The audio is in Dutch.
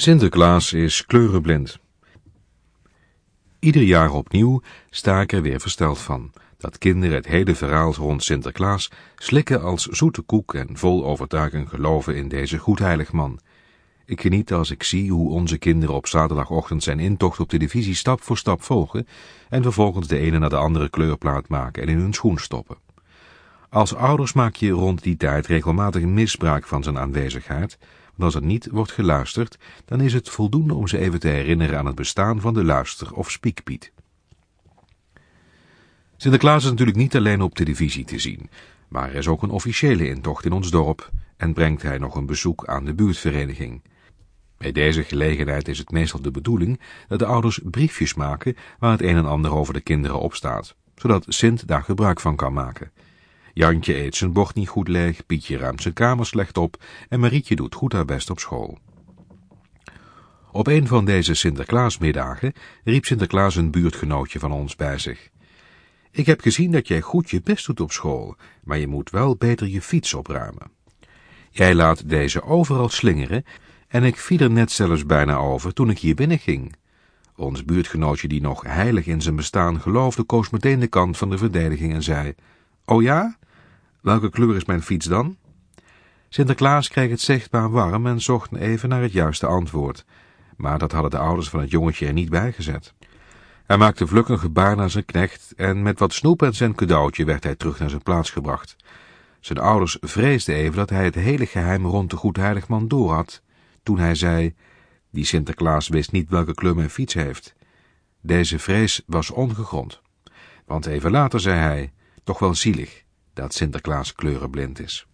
Sinterklaas is kleurenblind. Ieder jaar opnieuw sta ik er weer versteld van, dat kinderen het hele verhaal rond Sinterklaas slikken als zoete koek en vol overtuiging geloven in deze goedheiligman. Ik geniet als ik zie hoe onze kinderen op zaterdagochtend zijn intocht op de divisie stap voor stap volgen en vervolgens de ene naar de andere kleurplaat maken en in hun schoen stoppen. Als ouders maak je rond die tijd regelmatig misbruik van zijn aanwezigheid, want als er niet wordt geluisterd, dan is het voldoende om ze even te herinneren aan het bestaan van de luister- of spiekpiet. Sinterklaas is natuurlijk niet alleen op televisie te zien, maar er is ook een officiële intocht in ons dorp en brengt hij nog een bezoek aan de buurtvereniging. Bij deze gelegenheid is het meestal de bedoeling dat de ouders briefjes maken waar het een en ander over de kinderen op staat, zodat Sint daar gebruik van kan maken. Jantje eet zijn bord niet goed leeg, Pietje ruimt zijn kamer slecht op en Marietje doet goed haar best op school. Op een van deze Sinterklaasmiddagen riep Sinterklaas een buurtgenootje van ons bij zich. Ik heb gezien dat jij goed je best doet op school, maar je moet wel beter je fiets opruimen. Jij laat deze overal slingeren en ik viel er net zelfs bijna over toen ik hier binnenging. Ons buurtgenootje die nog heilig in zijn bestaan geloofde, koos meteen de kant van de verdediging en zei, O ja? Welke kleur is mijn fiets dan? Sinterklaas kreeg het zichtbaar warm en zocht even naar het juiste antwoord, maar dat hadden de ouders van het jongetje er niet bij gezet. Hij maakte vlug een gebaar naar zijn knecht en met wat snoep en zijn cadeautje werd hij terug naar zijn plaats gebracht. Zijn ouders vreesden even dat hij het hele geheim rond de goedheiligman doorhad, toen hij zei, die Sinterklaas wist niet welke kleur mijn fiets heeft. Deze vrees was ongegrond, want even later zei hij, toch wel zielig dat Sinterklaas kleurenblind is.